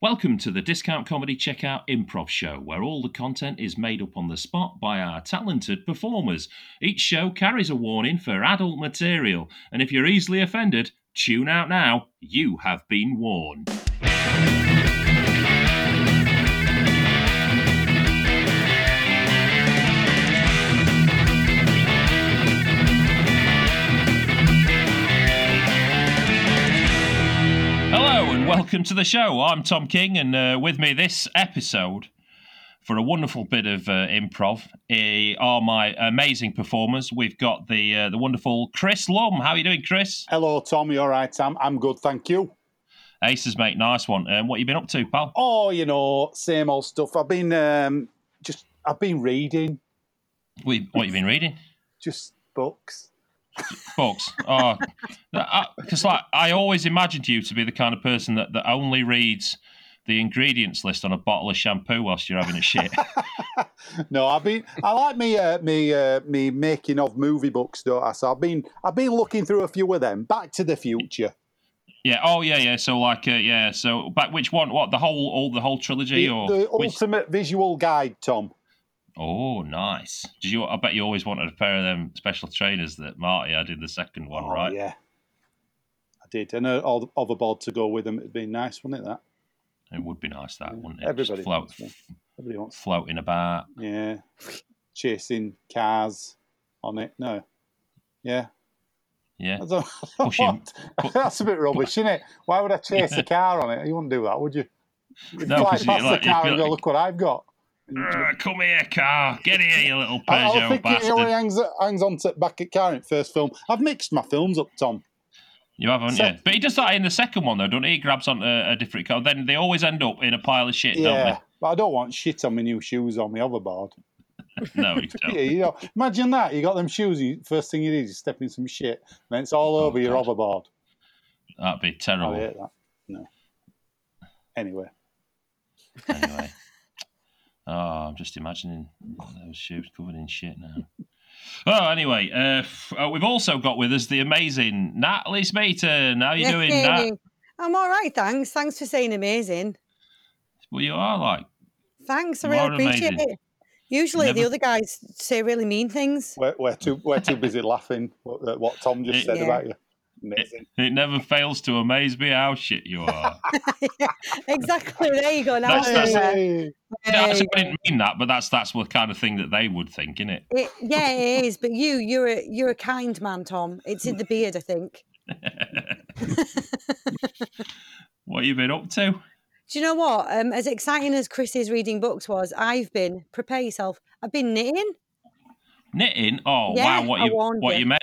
Welcome to the Discount Comedy Checkout Improv Show, where all the content is made up on the spot by our talented performers. Each show carries a warning for adult material, and if you're easily offended, tune out now. You have been warned. Welcome to the show. I'm Tom King, and uh, with me this episode for a wonderful bit of uh, improv eh, are my amazing performers. We've got the uh, the wonderful Chris Lumb. How are you doing, Chris? Hello, Tom. You all right, Sam? I'm good, thank you. Aces, mate. Nice one. Um, what you been up to, pal? Oh, you know, same old stuff. I've been um, just, I've been reading What, what you been reading? just books. Books. Oh, because like I always imagined you to be the kind of person that, that only reads the ingredients list on a bottle of shampoo whilst you're having a shit. no, I've been, I like me, uh, me, uh, me making of movie books, don't I? So I've been, I've been looking through a few of them. Back to the Future. yeah. Oh, yeah, yeah. So like, uh, yeah. So back which one? What the whole, all the whole trilogy, The, or the which- ultimate visual guide, Tom. Oh, nice. Did you? I bet you always wanted a pair of them special trainers that Marty had in the second one, Oh, right? Yeah, I did, and uh, all the hoverboard to go with them. It'd be nice, wouldn't it? That It would be nice that, Yeah. wouldn't it? Everybody Just float, wants everybody wants. floating about. Yeah, chasing cars on it. No, yeah. Yeah. Pushing- pu- That's a bit rubbish, isn't it? Why would I chase a car on it? You wouldn't do that, would you? You'd No, fly past like, the car and go, like- "Look what I've got." "Uh, come here, car. Get here, you little I, I Peugeot thinking, you know, when he bastard. hangs, hangs on to back at car in first film. I've mixed my films up, Tom. You haven't, So- yeah. But he does that in the second one, though, don't he? He grabs on a, a different car. Then they always end up in a pile of shit, Yeah, don't they? but I don't want shit on my new shoes on my hoverboard. No, you don't. Yeah, you know, imagine that. You got them shoes. You, first thing you do is you step in some shit, and then it's all Oh, over your God. hoverboard. That'd be terrible. I hate that. No. Anyway, anyway. Oh, I'm just imagining those shoes covered in shit now. Oh, anyway, uh, f- uh, we've also got with us the amazing Natalie Smeaton. How you doing, Nat? I'm all right, thanks. Thanks for saying amazing. Well, you are like, Thanks, I You really are appreciate amazing. it. Usually, the other guys say really mean things. we're, we're too we're too busy laughing what, uh, what Tom just It- said Yeah. about you. Amazing. it never fails to amaze me how shit you are. exactly. There you go. Now That's- I'm that's- there. Hey. There That's- I didn't mean that, but that's that's the kind of thing that they would think, isn't it? It, yeah, it is. But you, you're a you're a kind man, Tom. It's in the beard, I think. what have you been up to? Do you know what? Um, as exciting as Chris's reading books was, I've been prepare yourself. I've been knitting. Knitting? Oh Yeah, wow! What I you warned what you. you made?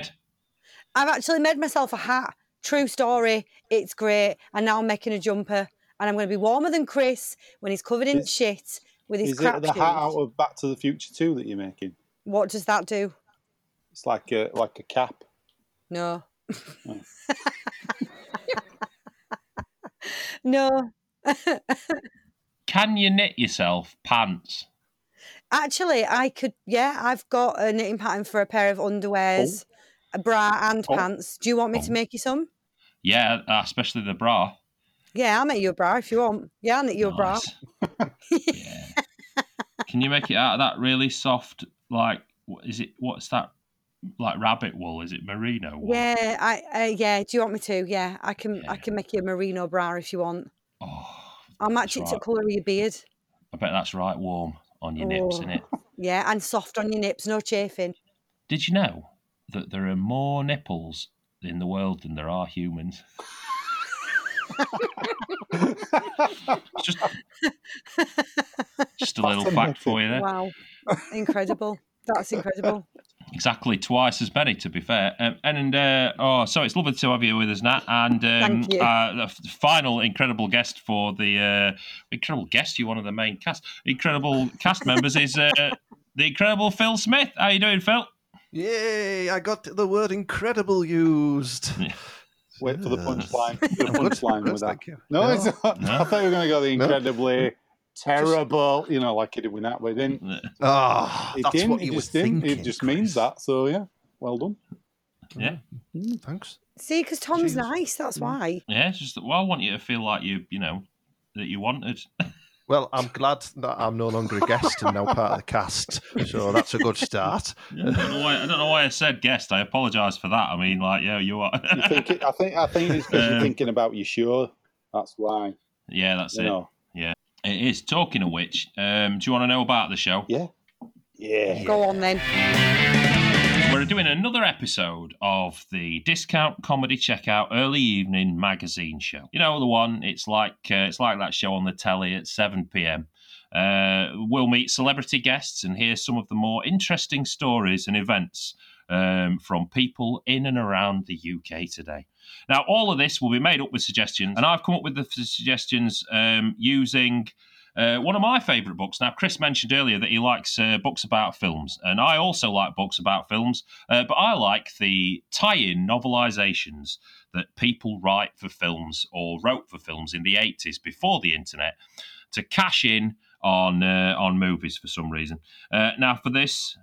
I've actually made myself a hat. True story. It's great. And now I'm making a jumper. And I'm going to be warmer than Chris when he's covered in Is- shit with his Is crap it the hat out of Back to the Future 2 that you're making? What does that do? It's like a like a cap. No. Oh. no. Can you knit yourself pants? Actually, I could. Yeah, I've got a knitting pattern for a pair of underwears, oh. A bra, and Oh. pants. Do you want me Oh. to make you some? Yeah, uh, especially the bra. Yeah, I'll make you a bra if you want. Yeah, I'll make you a bra. Yeah. Can you make it out of that really soft, like, what is it? What's that? Like rabbit wool? Is it merino wool? Yeah, I. Uh, yeah. Do you want me to? Yeah, I can. I can make you a merino bra if you want. Oh, I'll match it to the colour of your beard. I bet that's right warm on your nips, Oh. isn't it? Yeah, and soft on your nips, no chafing. Did you know that there are more nipples in the world than there are humans? just, just a little fact for you there. Wow, incredible. That's incredible. Exactly twice as many, to be fair. Um, and uh, oh, so it's lovely to have you with us, Nat. And um, Thank you. Uh, the final incredible guest for the uh, incredible guest. you're one of the main cast. Incredible cast members is uh, the incredible Phil Smith. How are you doing, Phil? Yay! I got the word incredible used. Wait for the punchline. The punchline good, with that. thank you. No, it's not. No. I thought you were going to go the No. incredibly terrible, you know, like you did with that, but it didn't. Ah, It that's didn't. what It you were just didn't. thinking. It just means that. So yeah, well done. Yeah, Mm, thanks. See, because Tom's Jesus. nice. That's why. yeah. It's just that, well, I want you to feel like you, you know, that you wanted. Well, I'm glad that I'm no longer a guest and now part of the cast, so that's a good start. I don't know why. I don't know why I said guest. I apologise for that. I mean, like, yeah, you are. You think it, I think I think it's because you're Um, thinking about your show. That's why. yeah, that's You it. know. It is. Talking of which, um, do you want to know about the show? Yeah. Yeah. Go on then. We're doing another episode of the Discount Comedy Checkout Early Evening Magazine Show. You know the one? It's like uh, it's like that show on the telly at seven pm. Uh, we'll meet celebrity guests and hear some of the more interesting stories and events um, from people in and around the UK today. Now, all of this will be made up with suggestions, and I've come up with the suggestions um, using uh, one of my favourite books. Now, Chris mentioned earlier that he likes uh, books about films, and I also like books about films, uh, but I like the tie in novelizations that people write for films or wrote for films in the 80s before the internet to cash in on, uh, on movies for some reason. Uh, now, for this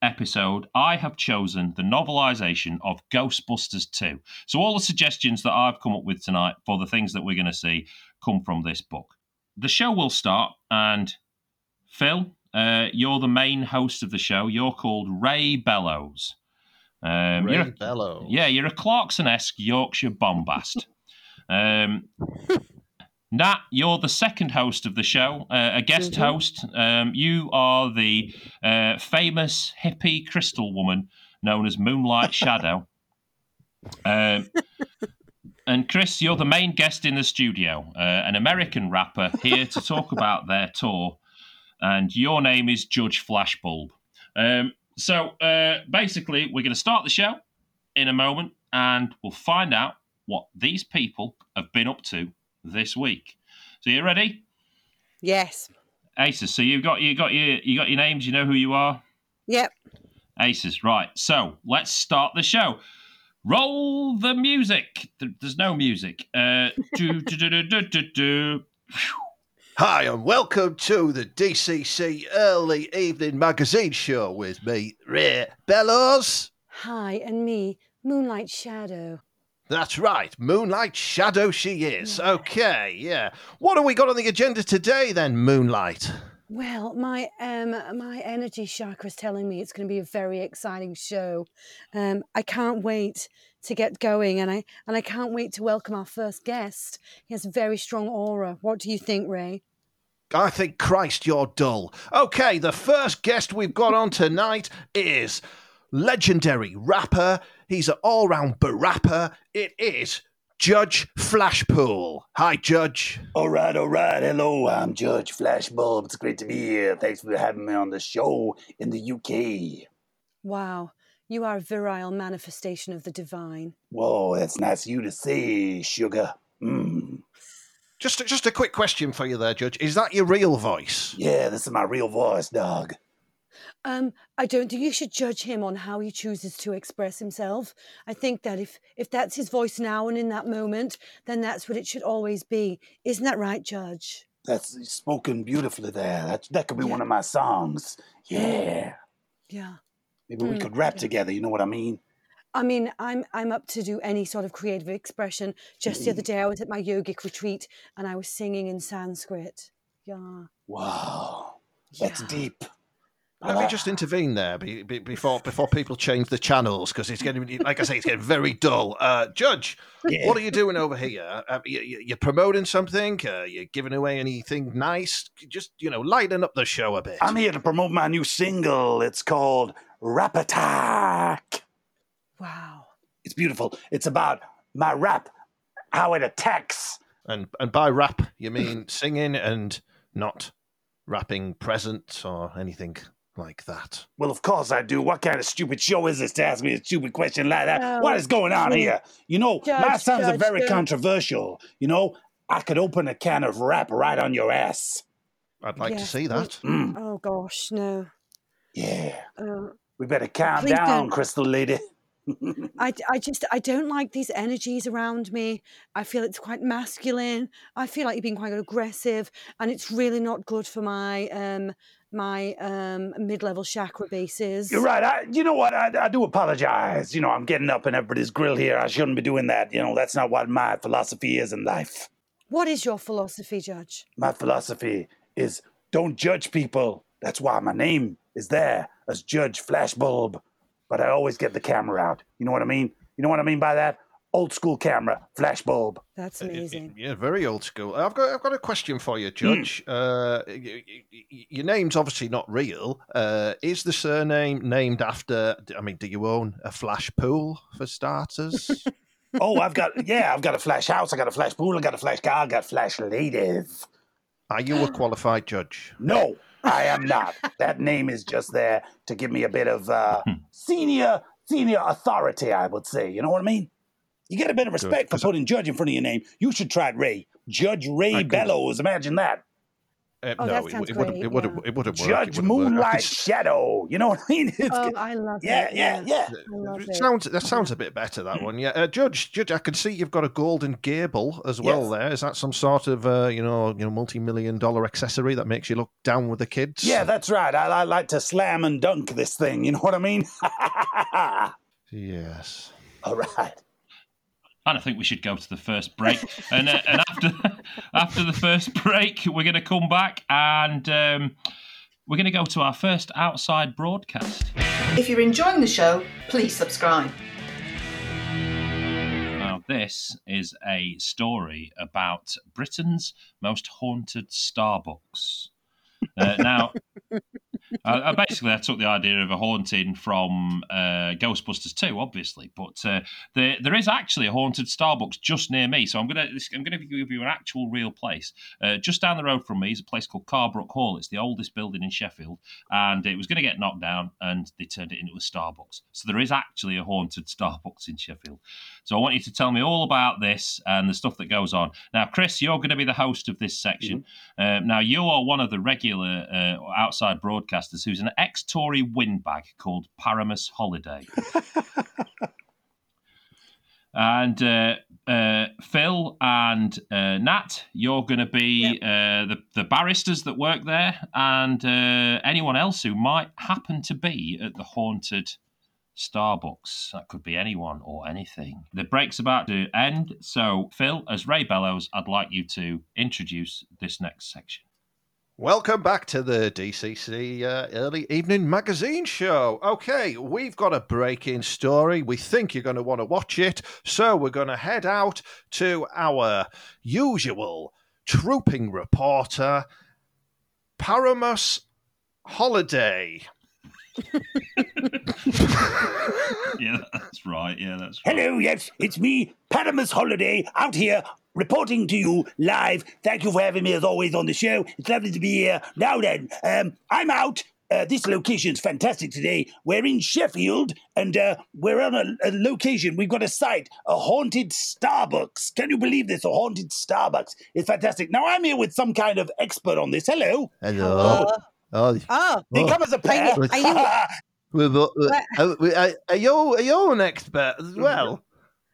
episode, I have chosen the novelization of Ghostbusters 2. So, all the suggestions that I've come up with tonight for the things that we're going to see come from this book the show will start, and Phil, uh, you're the main host of the show. You're called Ray Bellows. Um, Ray you're a- Bellows. yeah, you're a Clarkson-esque Yorkshire bombast. um, Nat, you're the second host of the show, uh, a guest Mhm. host. Um, you are the uh, famous hippie crystal woman known as Moonlight Shadow. Um, and Chris, you're the main guest in the studio, uh, an American rapper here to talk about their tour. And your name is Judge Flashbulb. Um, so uh, basically, we're going to start the show in a moment, and we'll find out what these people have been up to this week. So you ready, Yes. Aces? So you've got you got your you got your names. You know who you are. Yep. Aces, right. So let's start the show. Roll the music. There's no music. Uh, do, do, do. Hi, and welcome to the DCC Early Evening Magazine Show with me, Ray Bellows. Hi, and me, Moonlight Shadow. That's right, Moonlight Shadow she is. Okay, yeah. What have we got on the agenda today then, Moonlight? Well, my um my energy chakra is telling me it's going to be a very exciting show. Um, I can't wait to get going, and I and I can't wait to welcome our first guest. He has a very strong aura. What do you think, Ray? I think, Christ, you're dull. Okay, the first guest we've got on tonight is legendary rapper. He's an all round barapper. It is Judge Flashbulb. Hi, Judge. All right, all right. Hello, I'm Judge Flashbulb. It's great to be here. Thanks for having me on the show in the UK. Wow, you are a virile manifestation of the divine. Whoa, that's nice of you to say, sugar. Mm. Just, just a quick question for you there, Judge. Is that your real voice? Yeah, this is my real voice, dog. Um, I don't think you should judge him on how he chooses to express himself. I think that if if that's his voice now and in that moment, then that's what it should always be. Isn't that right, Judge? That's spoken beautifully there. That, that could be Yeah. one of my songs. Yeah. Yeah. Maybe we Mm, could rap yeah. together, you know what I mean? I mean, I'm I'm up to do any sort of creative expression. Just the other day, I was at my yogic retreat and I was singing in Sanskrit. Yeah, Wow. That's yeah. deep. Let me just intervene there be, be, before before people change the channels because it's getting, like I say, it's getting very dull. Uh, Judge, Yeah. what are you doing over here? Uh, you, you, you're promoting something? Uh, you're giving away anything nice? Just you know, lighten up the show a bit. I'm here to promote my new single. It's called Rap Attack. Wow. It's beautiful. It's about my rap, how it attacks. And and by rap, you mean singing and not rapping present or anything like that. Well, of course I do. What kind of stupid show is this to ask me a stupid question like that? Oh, what is going on here? You know, my Judge, songs are very don't. controversial. You know, I could open a can of rap right on your ass. I'd like to see that. Mm, Oh gosh, no. yeah. Uh, We better calm down, don't. Crystal Lady. I, I just I don't like these energies around me. I feel it's quite masculine. I feel like you're being quite aggressive, and it's really not good for my um my um mid-level chakra bases. You're right. I, you know what? I, I do apologize. You know, I'm getting up in everybody's grill here. I shouldn't be doing that. You know, that's not what my philosophy is in life. What is your philosophy, Judge? My philosophy is don't judge people. That's why my name is there as Judge Flashbulb. But I always get the camera out. You know what I mean? You know what I mean by that? Old school camera, flashbulb. That's amazing. Yeah, very old school. I've got I've got a question for you, Judge. Uh, y- y- y- your name's obviously not real. Uh, is the surname named after? I mean, do you own a flash pool for starters? Oh, I've got yeah, I've got a flash house, I got a flash pool, I got a flash car, I got flash ladies. Are you a qualified judge? No, I am not. that name is just there to give me a bit of uh, senior senior authority, I would say. You know what I mean? You get a bit of respect for putting judge in front of your name. You should try it, Ray. Judge Ray I could- Bellows. Imagine that. Uh, Oh, no, that it, sounds it wouldn't. great, It wouldn't. yeah. It wouldn't work. Judge wouldn't work. Moonlight could- Shadow. You know what I mean? It's Oh, good. I love yeah, it. yeah, yeah. I love It it. sounds that sounds a bit better. That one, yeah. Uh, Judge, Judge, I can see you've got a golden gable as well. Yes. There is that some sort of uh, you know you know multi million dollar accessory that makes you look down with the kids. Yeah, that's right. I, I like to slam and dunk this thing. You know what I mean? Yes. All right. And I think we should go to the first break. and uh, and after after the first break, we're going to come back and um, we're going to go to our first outside broadcast. If you're enjoying the show, please subscribe. Now, this is a story about Britain's most haunted Starbucks. Uh, now, I, I basically I took the idea of a haunting from uh, Ghostbusters 2, obviously, but uh, there there is actually a haunted Starbucks just near me. So I'm gonna I'm gonna give you an actual real place. Uh, just down the road from me is a place called Carbrook Hall. It's the oldest building in Sheffield, and it was going to get knocked down, and they turned it into a Starbucks. So there is actually a haunted Starbucks in Sheffield. So I want you to tell me all about this and the stuff that goes on. Now, Chris, you're going to be the host of this section. Um, now, you are one of the regular uh, outside broadcasters who's an ex-Tory windbag called Paramus Holiday. and uh, uh, Phil and uh, Nat, you're going to be uh, the, the baristas that work there and uh, anyone else who might happen to be at the haunted Starbucks. That could be anyone or anything. The break's about to end. So, Phil, as Ray Bellows, I'd like you to introduce this next section. Welcome back to the DCC uh, Early Evening Magazine Show. Okay, we've got a breaking story. We think you're going to want to watch it. So we're going to head out to our usual trooping reporter, Paramus Holiday. Yeah, that's right. Yeah, that's right. Hello, yes, it's me, Paramus Holiday, out here reporting to you live. Thank you for having me as always on the show. It's lovely to be here. Now then, um, I'm out. Uh, this location's fantastic today. We're in Sheffield and uh, we're on a, a location. We've got a site, a haunted Starbucks. Can you believe this? A haunted Starbucks. It's fantastic. Now I'm here with some kind of expert on this. Hello. Hello. Oh, Oh, They Oh. come as a pair. Are you- are we've, Well- we- are, are you are you an expert as well?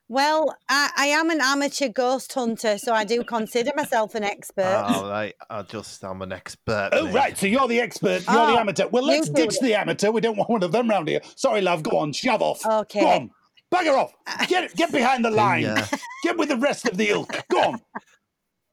Well, I, I am an amateur ghost hunter, so I do consider myself an expert. Oh, right. I just I'm an expert. Oh, mate. right. So you're the expert. You're the Oh, amateur. Well, let's ditch it. the amateur. We don't want one of them round here. Sorry, love. Go on. Shove off. Okay. Go on. Bugger off. Get get behind the line. uh, Get with the rest of the ilk. Go on.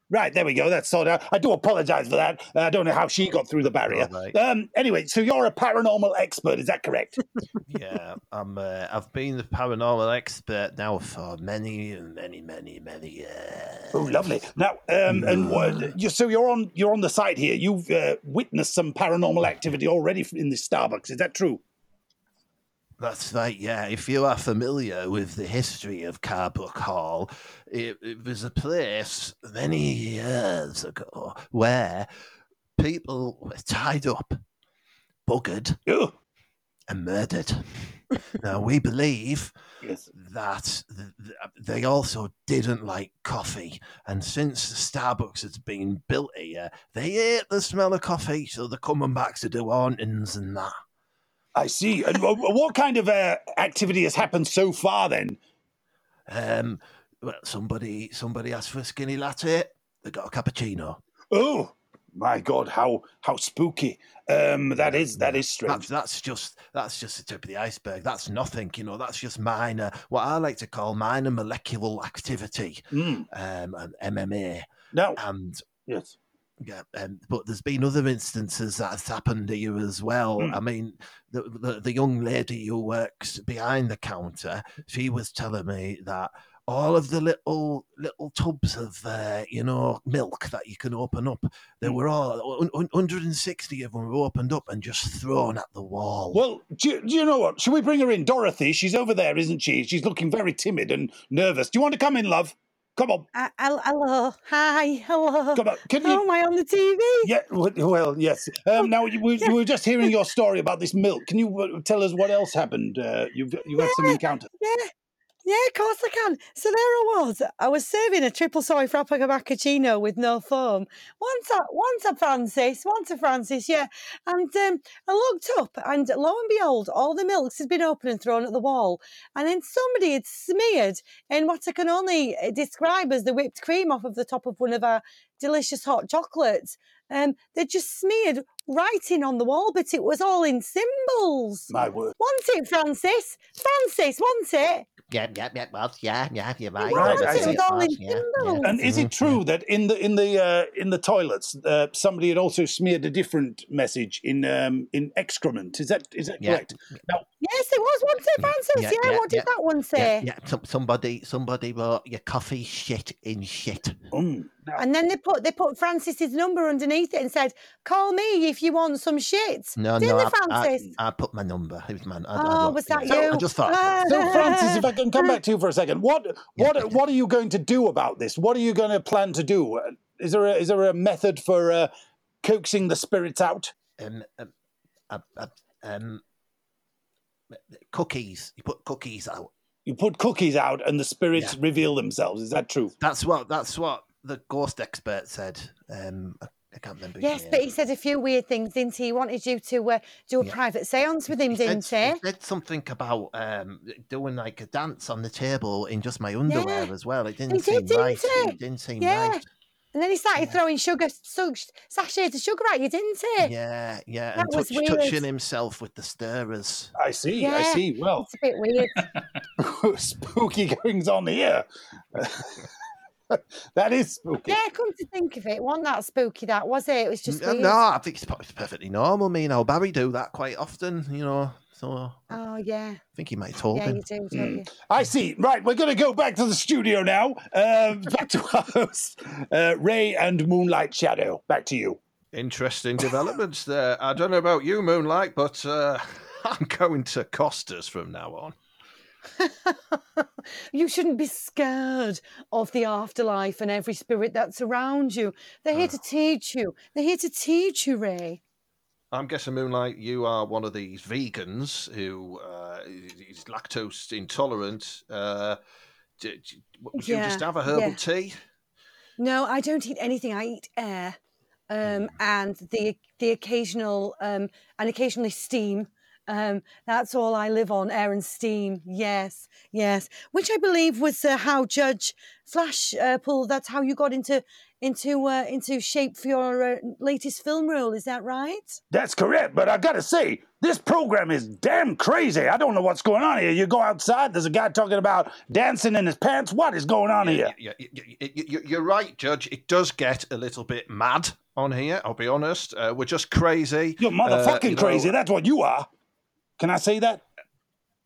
Right, there we go. That's sorted out. I do apologise for that. Uh, I don't know how she got through the barrier. Right. Um, anyway, so you're a paranormal expert, is that correct? yeah, I'm. Uh, I've been the paranormal expert now for many, many, many, many years. Oh, lovely. Now, um, and what, you, so you're on you're on the site here. You've uh, witnessed some paranormal activity already in the Starbucks. Is that true? That's right. Yeah, if you are familiar with the history of Carbrook Hall, it, it was a place many years ago where people were tied up, buggered, and murdered. now we believe yes. that th- th- they also didn't like coffee. And since Starbucks has been built here, they hate the smell of coffee, so they're coming back to do hauntings and that. I see. And wh- wh- what kind of uh, activity has happened so far then? Um, well, somebody somebody asked for a skinny latte. They got a cappuccino. Oh, my God, how how spooky. Um, that is that is That's strange. that's just that's just the tip of the iceberg. That's nothing, you know. That's just minor, what I like to call minor molecular activity, Mm. um, and MMA. No, and yes. Yeah, um, but there's been other instances that has happened here as well. Mm. I mean, the, the the young lady who works behind the counter, she was telling me that all of the little little tubs of uh, you know milk that you can open up, they Mm. were all un- un- 160 of them were opened up and just thrown at the wall. Well, do you, do you know what? Should we bring her in? Dorothy, she's over there, isn't she? She's looking very timid and nervous. Do you want to come in, love? Come on. Uh, hel- hello, hi, hello. Come on. Can Oh, you? am I on the TV? Yeah, well, yes. Um, now, we, we were just hearing your story about this milk. Can you uh, tell us what else happened? Uh, you've, you had some encounters. Yeah, yeah, of course I can. So there I was. I was serving a triple soy frappuccino macchiato with no foam. Once a, one to Francis, once a Francis, yeah. And um, I looked up, and lo and behold, all the milks had been opened and thrown at the wall. And then somebody had smeared in what I can only uh, describe as the whipped cream off of the top of one of our delicious hot chocolates. Um, they just smeared writing on the wall, but it was all in symbols. My word. Want it, Francis? Francis, want it? Yeah, yeah, yeah, well, yeah, yeah, you're right. Right, was, I it was all in Yeah, yeah. And is it true that in the in the uh, in the toilets, uh, somebody had also smeared a different message in um, in excrement? Is that is that Yeah. correct? Now, Yes, it was. Want it, Francis? yeah, Yeah, yeah, what did yeah. that one Yeah, say? yeah. Some, somebody, somebody wrote your coffee shit in shit. mm, now And then they put they put Francis's number underneath it and said, "Call me if you want some shit." No, Didn't no, they, I, I, Francis? I put my number. It was my. I, I oh, wrote- was that yeah. you? I just thought. So, Francis, if I can come back to you for a second, what what yeah. what are you going to do about this? What are you going to plan to do? Uh, Is there a, is there a method for uh, coaxing the spirits out? um, um, uh, uh, um, cookies. You put cookies out. You put cookies out, and the spirits Yeah. reveal themselves. Is that true? That's what that's what the ghost expert said. Um, I, I can't remember. Yes, but he said a few weird things, didn't he? He wanted you to uh, do a Yeah. private séance with him, He didn't said, he? he said something about um, doing like a dance on the table in just my underwear Yeah. as well. It didn't He seem did, didn't right. he? It didn't seem Yeah. right. And then he started Yeah. throwing sugar, sug, sachets of sugar at you, didn't he? Yeah, yeah, That and was touch, weird. touching himself with the stirrers. I see. I see. Well, It's a bit weird. spooky goings on here. that is spooky. yeah, come to think of it, wasn't that spooky? That was it. It was just Uh, weird. no, I think it's, perfectly normal. Me and old Barry do that quite often, you know. So Oh yeah, I think he might have told yeah, him. you do, don't you? I see. Right, we're going to go back to the studio now. Um, back to our hosts, uh, Ray and Moonlight Shadow. Back to you. Interesting developments there. I don't know about you, Moonlight, but uh, I'm going to Costas from now on. you shouldn't be scared of the afterlife and every spirit that's around you. They're here to teach you. They're here to teach you, Ray. I'm guessing, Moonlight, you are one of these vegans who uh, is lactose intolerant. Uh, d- d- would you just have a herbal yeah. tea? No, I don't eat anything. I eat air, um, and the the occasional um, and occasionally steam. Um, that's all I live on: air and steam. Yes, yes. Which I believe was uh, how Judge Flash uh, pulled. That's how you got into into uh, into shape for your uh, latest film role. Is that right? That's correct, but I got to say, this program is damn crazy. I don't know what's going on here. You go outside, there's a guy talking about dancing in his pants. What is going on here? Yeah, yeah, yeah, yeah, yeah, you're right, Judge. It does get a little bit mad on here. I'll be honest. Uh, we're just crazy. You're Uh, motherfucking you know, crazy. That's what you are. Can I say that?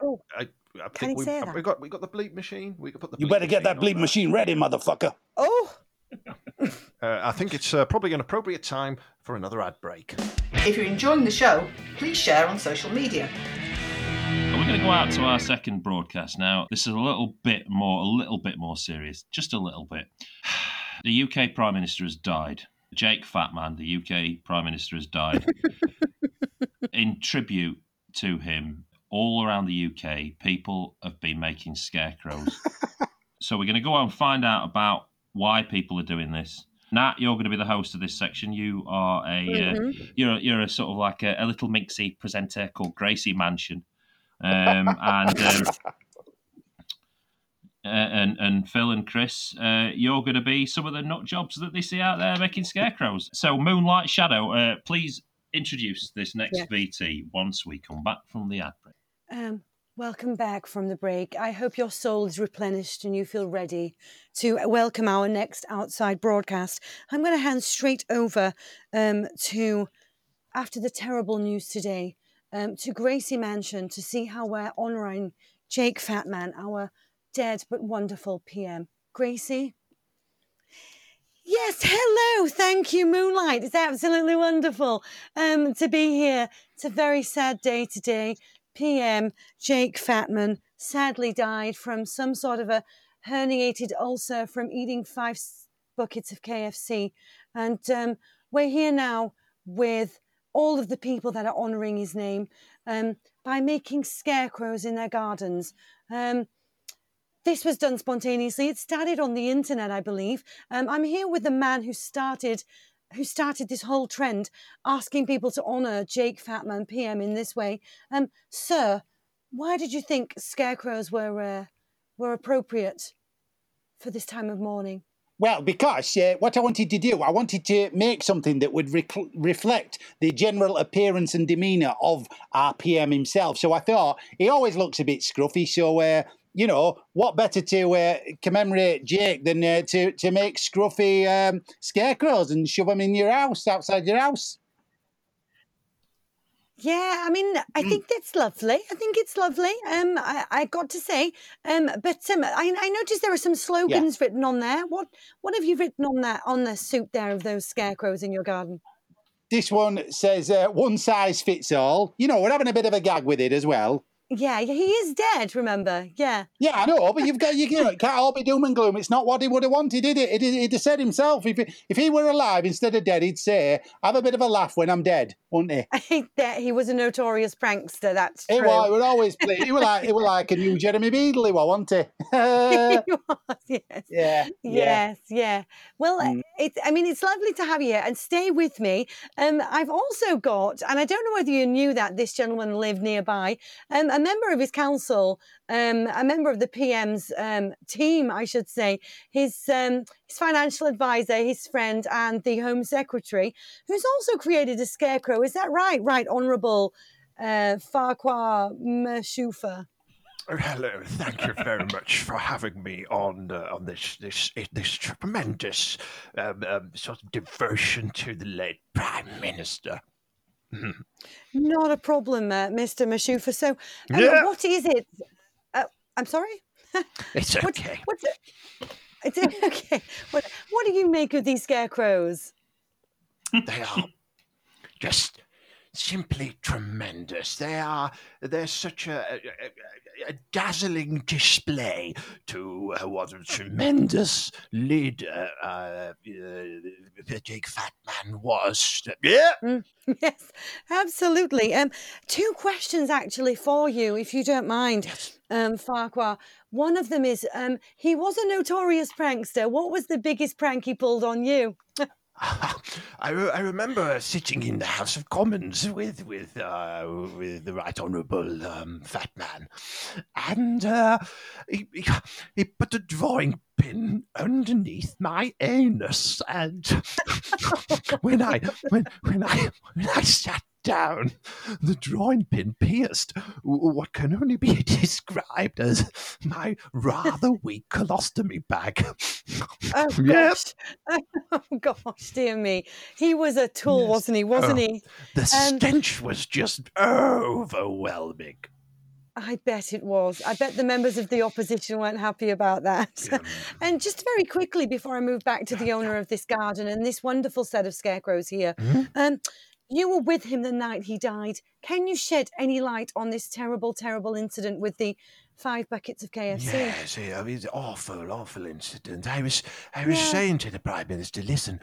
I, I Can think he we, say have that? we got we got the bleep machine. We can put the. You better get that on bleep machine ready, motherfucker. Oh, Uh, I think it's uh, probably an appropriate time for another ad break. If you're enjoying the show, please share on social media. We're going to go out to our second broadcast now. This is a little bit more, a little bit more serious, just a little bit. The UK Prime Minister has died. Jake Fatman, the UK Prime Minister, has died. In tribute to him, all around the UK, people have been making scarecrows. so we're going to go out and find out about why people are doing this. Nat, you're going to be the host of this section. You are a uh, mhm. you're you're a sort of like a, a little minxy presenter called Gracie Mansion, um, and um, uh, and and Phil and Chris, uh, you're going to be some of the nut jobs that they see out there making scarecrows. So Moonlight Shadow, uh, please introduce this next Yeah. VT once we come back from the ad break. Um, Welcome back from the break. I hope your soul is replenished and you feel ready to welcome our next outside broadcast. I'm going to hand straight over um, to, after the terrible news today, um, to Gracie Mansion to see how we're honouring Jake Fatman, our dead but wonderful PM. Gracie? Yes, hello. Thank you, Moonlight. It's absolutely wonderful um, to be here. It's a very sad day today. PM Jake Fatman sadly died from some sort of a herniated ulcer from eating five buckets of KFC. And um, we're here now with all of the people that are honouring his name um, by making scarecrows in their gardens. Um, this was done spontaneously. It started on the internet, I believe. Um, I'm here with the man who started who started this whole trend, asking people to honour Jake Fatman PM in this way. Um, sir, why did you think scarecrows were uh, were appropriate for this time of mourning? Well, because uh, what I wanted to do, I wanted to make something that would rec- reflect the general appearance and demeanour of our PM himself. So I thought he always looks a bit scruffy. So uh, you know, what better to uh, commemorate Jake than uh, to to make scruffy um, scarecrows and shove them in your house outside your house? Yeah, I mean, I Mm. think that's lovely. I think it's lovely. Um, I, I got to say, um, but um, I, I noticed there are some slogans written on there. What what have you written on that on the suit there of those scarecrows in your garden? This one says uh, one size fits all. You know, we're having a bit of a gag with it as well. Yeah, he is dead. Remember? Yeah. Yeah, I know, but you've got you, you know, it can't all be doom and gloom. It's not what he would have wanted, did it? He'd, have said himself if he, if he were alive instead of dead, he'd say, "Have a bit of a laugh when I'm dead," wouldn't he? I think that he was a notorious prankster. That's He true. was, he would always play. He was like he was like a new Jeremy Beadle, he was, wasn't he? he was, yes. yeah, yeah. Yes, yeah. Well, Mm. it's. I mean, it's lovely to have you here and stay with me. Um, I've also got, and I don't know whether you knew that this gentleman lived nearby. Um, a member of his council, um, a member of the PM's um, team, I should say, his um, his financial advisor, his friend, and the Home Secretary, who's also created a scarecrow. Is that right? Right, Honourable uh, Farquhar Meshufa. Oh, hello, thank you very much for having me on uh, on this this this tremendous um, um, sort of devotion to the late Prime Minister. Not a problem, uh, Mr. Mashufa. So, um, Yeah. what is it? Uh, I'm sorry. It's okay. what's it? It's okay. What, what do you make of these scarecrows? They are just simply tremendous. They are they're such a, a, a- dazzling display to uh, what a tremendous leader uh, uh, Jake Fatman was. Yeah. yes, absolutely. Um, two questions actually for you, if you don't mind, um, Farquhar. One of them is um, he was a notorious prankster. What was the biggest prank he pulled on you? I, re- I remember sitting in the House of Commons with with uh, with the Right Honourable um, Fat Man, and uh, he, he he put a drawing pin underneath my anus, and when I when when I when I sat down, the drawing pin pierced what can only be described as my rather weak colostomy bag. Oh Yep. gosh, oh gosh, dear me. He was a tool, Yes. wasn't he? Wasn't Oh. he? The Um, stench was just overwhelming. I bet it was. I bet the members of the opposition weren't happy about that. and just very quickly before I move back to the owner of this garden and this wonderful set of scarecrows here, Mhm. um, you were with him the night he died. Can you shed any light on this terrible, terrible incident with the five buckets of KFC? Yes, yeah, I mean, it's awful, awful incident. I was, I was Yeah. saying to the prime minister, listen,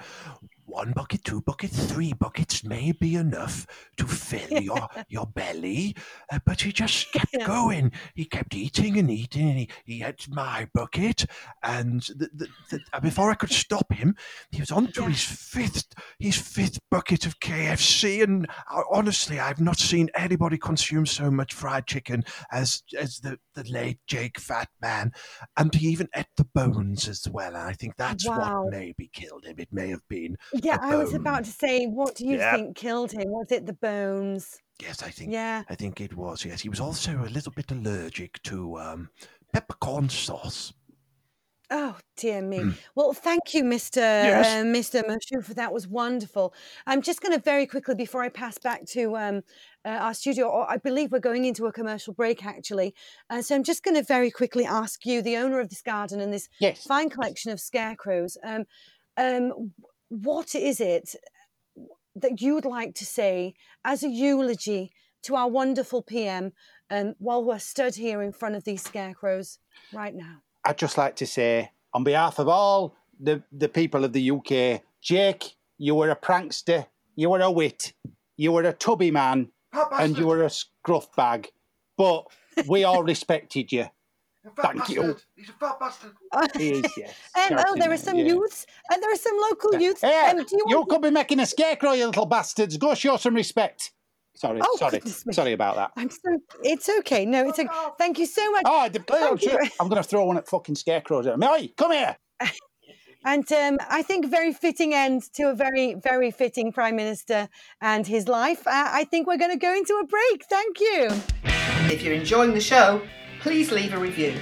one bucket, two buckets, three buckets may be enough to fill your your belly, uh, but he just kept Yeah. going. He kept eating and eating, and he, he had my bucket, and the, the, the, before I could stop him, he was on to Yeah. his fifth his fifth bucket of KFC, and uh, honestly, I've not seen anybody consume so much fried chicken as as the, the late Jake Fat Man, and he even ate the bones as well. And I think that's Wow. what maybe killed him. It may have been Yeah, I was about to say, what do you Yep. think killed him? Was it the bones? Yes, I think. Yeah. I think it was. Yes, he was also a little bit allergic to um, peppercorn sauce. Oh dear me. Mm. Well, thank you, Mr. Yes. Uh, Mr. Mashuf. That was wonderful. I'm just going to very quickly before I pass back to um, uh, our studio. Or I believe we're going into a commercial break actually, uh, so I'm just going to very quickly ask you, the owner of this garden and this Yes. fine collection of scarecrows, um, um, what is it that you'd like to say as a eulogy to our wonderful PM um, while we're stood here in front of these scarecrows right now? I'd just like to say, on behalf of all the, the people of the UK, Jake, you were a prankster, you were a wit, you were a tubby man, and you were a scruff bag. But we all respected you. Thank you. He's a fat bastard. He is, yes. Um, oh, there are some you. youths, and there are some local youths. Hey, um, do you you want could be making a scarecrow, you little bastards. Go show some respect. Sorry, Oh, sorry, sorry about that. I'm so. It's okay. No, it's okay. Thank you so much. Oh, I did, Thank you. I'm going to throw one at fucking scarecrows. at me. Oi, come here. And um, I think very fitting end to a very, very fitting prime minister and his life. Uh, I think we're going to go into a break. Thank you. If you're enjoying the show, please leave a review.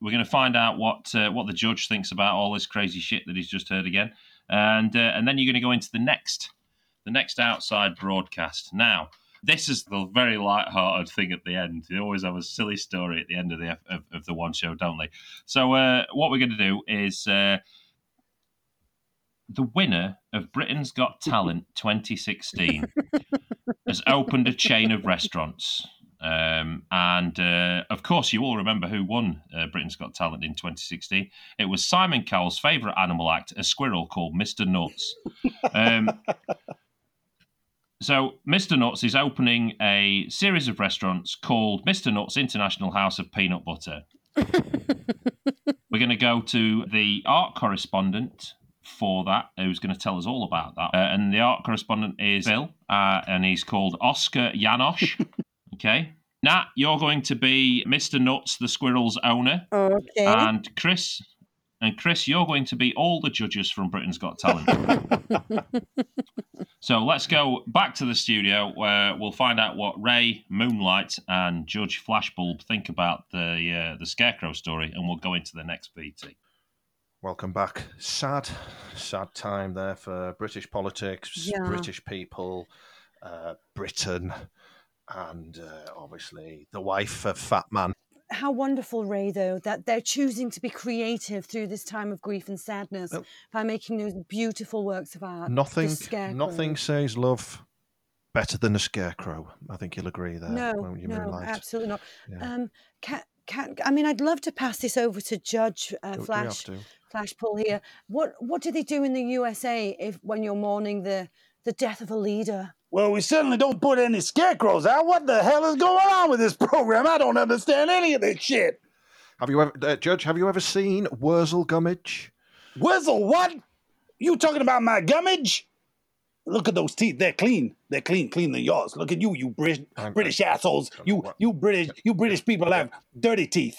We're going to find out what uh, what the judge thinks about all this crazy shit that he's just heard again, and uh, and then you're going to go into the next the next outside broadcast. Now, this is the very light-hearted thing at the end. They always have a silly story at the end of the of, of the one show, don't they? So uh, what we're going to do is. Uh, the winner of Britain's Got Talent 2016 has opened a chain of restaurants. Um, and uh, of course, you all remember who won uh, Britain's Got Talent in 2016. It was Simon Cowell's favourite animal act, a squirrel called Mr. Nuts. Um, so, Mr. Nuts is opening a series of restaurants called Mr. Nuts International House of Peanut Butter. We're going to go to the art correspondent for that, who's going to tell us all about that. Uh, and the art correspondent is Phil, uh, and he's called Oscar Janosch. okay. Nat, you're going to be Mr. Nuts, the squirrel's owner. Okay. And Chris, and Chris, you're going to be all the judges from Britain's Got Talent. so let's go back to the studio where we'll find out what Ray, Moonlight, and Judge Flashbulb think about the uh, the Scarecrow story, and we'll go into the next VT. Welcome back. Sad, sad time there for British politics, Yeah. British people, uh, Britain, and uh, obviously the wife of Fat Man. How wonderful, Ray, though, that they're choosing to be creative through this time of grief and sadness by making those beautiful works of art. Nothing, nothing says love better than a scarecrow. I think you'll agree there. No, no, absolutely not. Yeah. Um, can, can, I mean, I'd love to pass this over to Judge uh, Do- do we Flash. Flash Paul here. What what do they do in the USA if when you're mourning the the death of a leader? Well, we certainly don't put any scarecrows out. What the hell is going on with this program? I don't understand any of this shit. Have you ever, uh, Judge? Have you ever seen Wurzel Gummidge? Wurzel, what? You talking about my gummage? Look at those teeth. They're clean. They're clean, clean than yours. Look at you, you British, British assholes. You, you British, you British people have dirty teeth.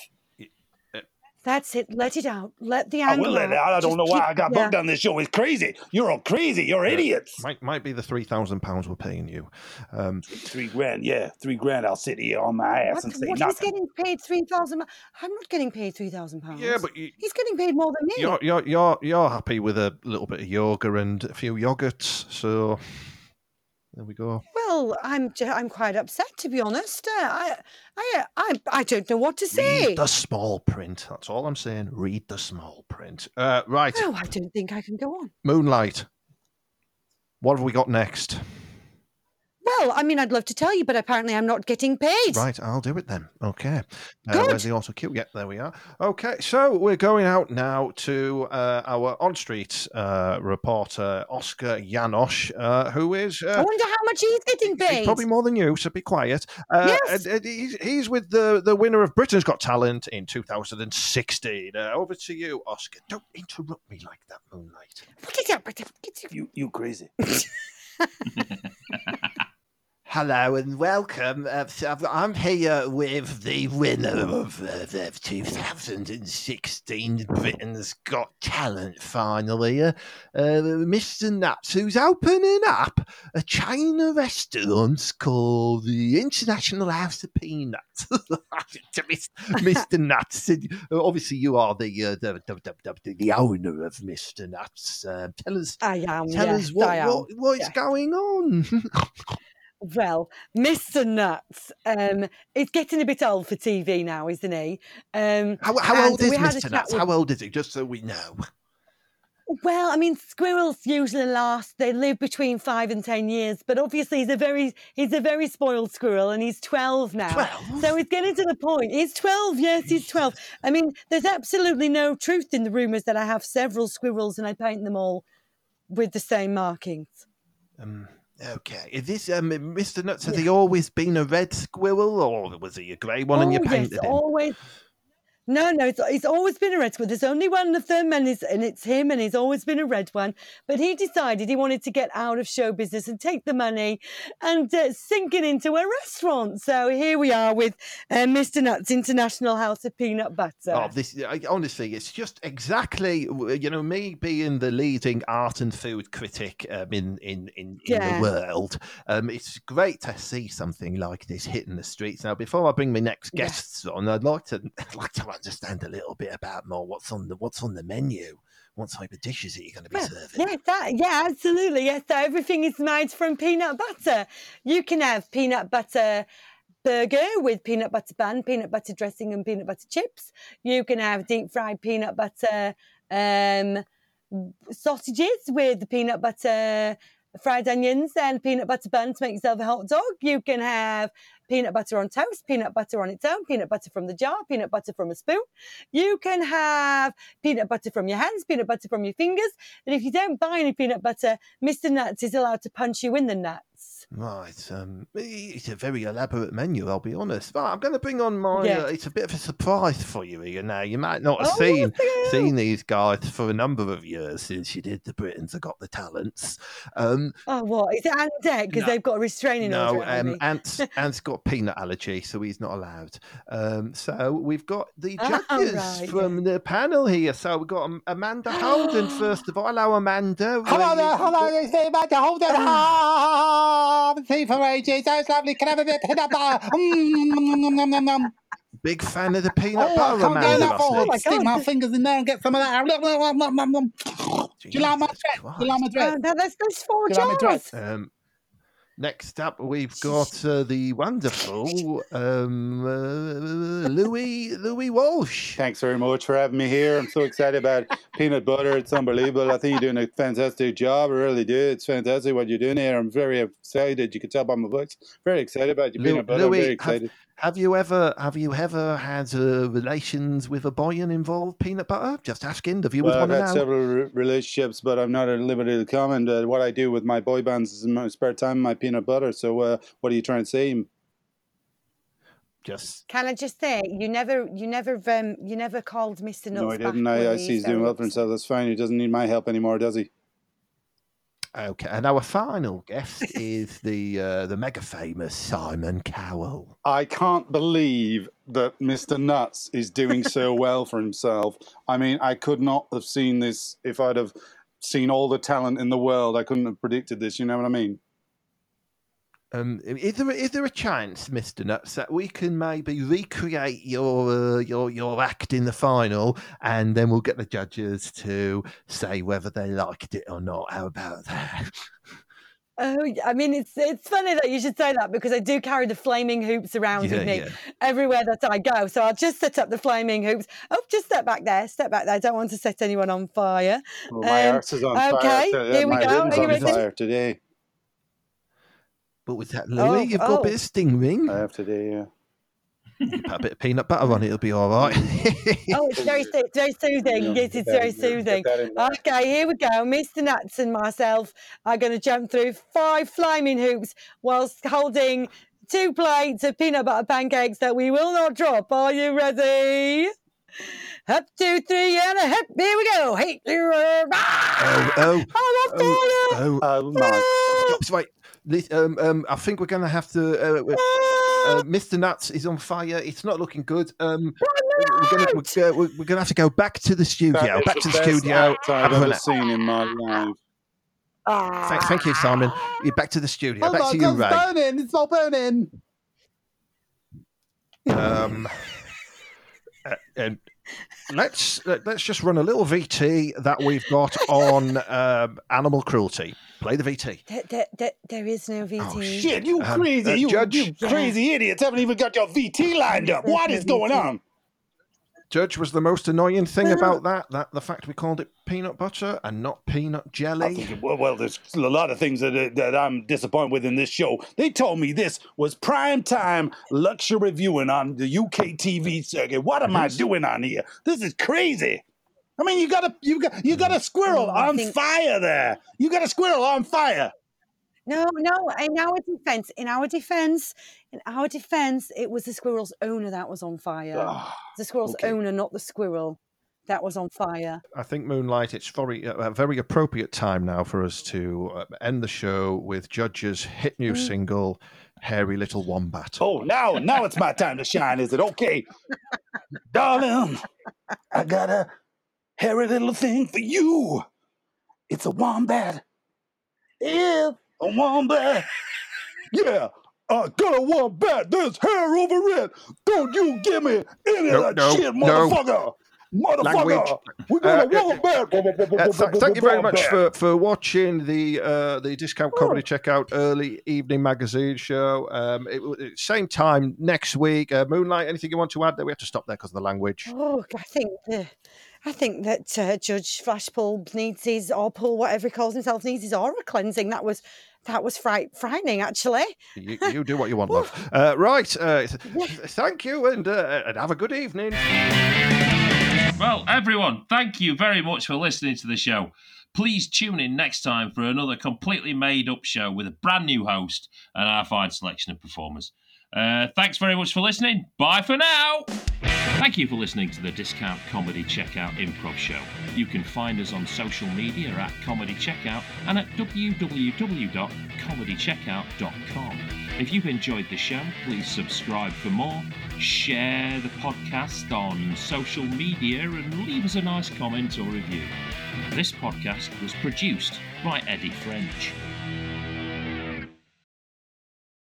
That's it. Let it out. Let the I anger will let it out. out. I don't Just know why keep- I got yeah. booked on this show. It's crazy. You're all crazy. You're idiots. Might might be the three thousand pounds we're paying you. Um, Three grand, yeah, three grand. I'll sit here on my ass What, and say what he's nothing. getting paid three thousand. I'm not getting paid three thousand pounds. yeah, but you, he's getting paid more than me. you're you're you're you're happy with a little bit of yoga and a few yogurts, so there we go. Well, I'm I'm quite upset to be honest. Uh, I I I I don't know what to say. Read the small print. That's all I'm saying. Read the small print. Uh, right, Oh, I don't think I can go on. Moonlight. What have we got next? Well, I mean, I'd love to tell you, but apparently I'm not getting paid. Right, I'll do it then. Okay. Uh, Good. where's the auto cue? Yep, there we are. Okay, so we're going out now to uh, our on street uh, reporter, Oscar Janosch, uh, who is. I Uh, wonder how much he's getting He's paid. probably more than you, so be quiet. Uh, Yes. and- and he's, he's with the, the winner of Britain's Got Talent in 2016. Uh, over to you, Oscar. Don't interrupt me like that, Moonlight. What is that? What is that? You, you crazy. Hello and welcome. Uh, so I'm here with the winner of uh, the 2016 Britain's Got Talent finally, uh, Mr. Nuts, who's opening up a chain of restaurants called the International House of Peanuts. To Mr. Nuts, uh, obviously you are the, uh, the, the, the, the, owner of Mr. Nuts. Uh, tell us, I am. tell yes, us what, what, what's yeah. going on. Well, Mr. Nuts um, is getting a bit old for TV now, isn't he? Um, How, how old is Mr. Nuts? with- How old is he? Just so we know. Well, I mean, squirrels usually last. They live between five and ten years, but obviously he's a very he's a very spoiled squirrel, and he's twelve now. 12? So he's getting to the point. He's twelve. Yes, he's twelve. I mean, there's absolutely no truth in the rumours that I have several squirrels and I paint them all with the same markings. Um, okay. Is this um, Mr. Nuts? Has he always been a red squirrel, or was he a grey one and you Oh, painted yes, him? always. No, no, it's, it's always been a red squirrel. There's only one of them, and it's, and it's him, and he's always been a red one. But he decided he wanted to get out of show business and take the money and uh, sink it into a restaurant. So here we are with uh, Mr. Nuts International House of Peanut Butter. Oh, this I, honestly, it's just exactly you know me being the leading art and food critic um, in in in, in Yeah. the world. Um, it's great to see something like this hitting the streets. Now, before I bring my next Yeah. guests on, I'd like to I'd like to understand a little bit about more what's on the what's on the menu. What type of dishes are you going to be serving? Yes, that, yeah, absolutely. Yes, so everything is made from peanut butter. You can have peanut butter burger with peanut butter bun, peanut butter dressing, and peanut butter chips. You can have deep fried peanut butter um, sausages with the peanut butter fried onions and peanut butter bun to make yourself a hot dog. You can have peanut butter on toast, peanut butter on its own, peanut butter from the jar, peanut butter from a spoon. You can have peanut butter from your hands, peanut butter from your fingers. And if you don't buy any peanut butter, Mr. Nuts is allowed to punch you in the nuts. Right, um, it's a very elaborate menu. I'll be honest. Right, I'm going to bring on my. Yeah. Uh, it's a bit of a surprise for you here. Now you might not have Oh, seen seen these guys for a number of years since you did the Britons have got the talents. Um, Oh, what? Is it Ant Dec? Because No. they've got a restraining no, order on um, me. Ant's Ant's got peanut allergy, so he's not allowed. Um, so we've got the Oh, judges right, from the panel here. So we've got um, Amanda Holden first of all. Hello, Amanda. Hello Were there, you- hello, it's me, Amanda Holden. Tea for ages. That's lovely. Can I have a bit of peanut butter? Mm, nom, nom, nom, nom, nom. Big fan of the peanut Oh, I butter, can't get Amanda. enough I of see. it. Stick my fingers in there and get some of that. Do you like my dress? Do you like my dress? Oh, no, that's, that's four Do you like my jars. Um, next up, we've got uh, the wonderful um, uh, Louis Louis Walsh. Thanks very much for having me here. I'm so excited about peanut butter. It's unbelievable. I think you're doing a fantastic job. I really do. It's fantastic what you're doing here. I'm very excited. You can tell by my voice. Very excited about your Lou- peanut butter. I'm very have- excited. Have you ever have you ever had uh, relations with a boy and involved peanut butter? Just asking. The viewers Well, I've had know. several re- relationships, but I'm not at liberty to comment. Uh, what I do with my boy bands is in my spare time, my peanut butter. So, uh, what are you trying to say? Just Can I just say, you never, you never, um, you never called Mr. Nuts no, I didn't. I, I see he's doing well for himself. That's fine. He doesn't need my help anymore, does he? okay. And our final guest is the uh, the mega famous Simon Cowell. I can't believe that Mr. Nuts is doing so well for himself. I mean, I could not have seen this if I'd have seen all the talent in the world. I couldn't have predicted this. You know what I mean? Um, is there is there a chance, Mister Nuts, that we can maybe recreate your uh, your your act in the final, and then we'll get the judges to say whether they liked it or not? How about that? Oh, I mean, it's it's funny that you should say that because I do carry the flaming hoops around Yeah, with me yeah. everywhere that I go. So I'll just set up the flaming hoops. Oh, just step back there, step back there. I don't want to set anyone on fire. Well, my Um, arse is on okay, fire. to- here we my go. room's Are you on ready? fire today. But with that, Louis, you've got oh. a bit of stinging. I have to do, yeah. You put a bit of peanut butter on it, it'll be all right. Oh, it's very, soo- very soothing. Yes, it's very soothing. Okay, here we go. Mr. Nuts and myself are going to jump through five flaming hoops whilst holding two plates of peanut butter pancakes that we will not drop. Are you ready? Up, two, three, and a hip. Here we go. Hey, oh, ah! oh, I'm on fire. oh, oh. Oh, my. Stop, wait. This- Um, um, I think we're going to have to. Uh, uh, uh, Mr. Nuts is on fire. It's not looking good. Um, we're going to we're, uh, we're, we're gonna have to go back to the studio. That is Back to the best studio. I've Have ever an- seen in my life. Thank, thank you, Simon. You're back to the studio. Oh back my to you, God, Ray. it's burning! It's all burning! Um, uh, and let's let, let's just run a little VT that we've got on um, animal cruelty. Play the VT. There, there, there, there is no VT. Oh, Shit, you Um, crazy, uh, you, Judge? you crazy idiots haven't even got your VT lined up. There's What no is going on? Judge was the most annoying thing Well- about that that the fact we called it peanut butter and not peanut jelly. think, well, well, there's a lot of things that, that I'm disappointed with in this show. They told me this was prime time luxury viewing on the UK TV circuit. What am I doing on here? This is crazy. I mean, you got a you got you got a squirrel Oh, on fire there. You got a squirrel on fire. No, no. In our defense, in our defense, in our defense, it was the squirrel's owner that was on fire. Ah, the squirrel's okay. owner, not the squirrel, that was on fire. I think Moonlight. It's very a very appropriate time now for us to uh, end the show with Judge's hit new Mm. single, "Hairy Little Wombat." Oh, now now it's my time to shine. Is it okay, darling? I got a hairy little thing for you. It's a wombat. Yeah, a wombat. Yeah, I got a wombat. There's hair over it. Don't you give me any No, of that no, shit, no. motherfucker. Motherfucker. We got Uh, a wombat. Uh, th- thank you very much for, for watching the uh, the Discount Comedy Checkout early evening magazine show. Um, it, will- it's same time next week. Uh, Moonlight, anything you want to add? There, we have to stop there because of the language. Oh, I think the, I think that uh, Judge Flashpool needs his or Pull, whatever he calls himself, needs his aura cleansing. That was that was fright, frightening, actually. You, you do what you want, love. Uh, right. Uh, th- thank you, and uh, and have a good evening. Well, everyone, thank you very much for listening to the show. Please tune in next time for another completely made up show with a brand new host and our fine selection of performers. Uh, thanks very much for listening. Bye for now. Thank you for listening to the Discount Comedy Checkout Improv Show. You can find us on social media at Comedy Checkout and at www.comedycheckout.com. If you've enjoyed the show, please subscribe for more, share the podcast on social media, and leave us a nice comment or review. This podcast was produced by Eddie French.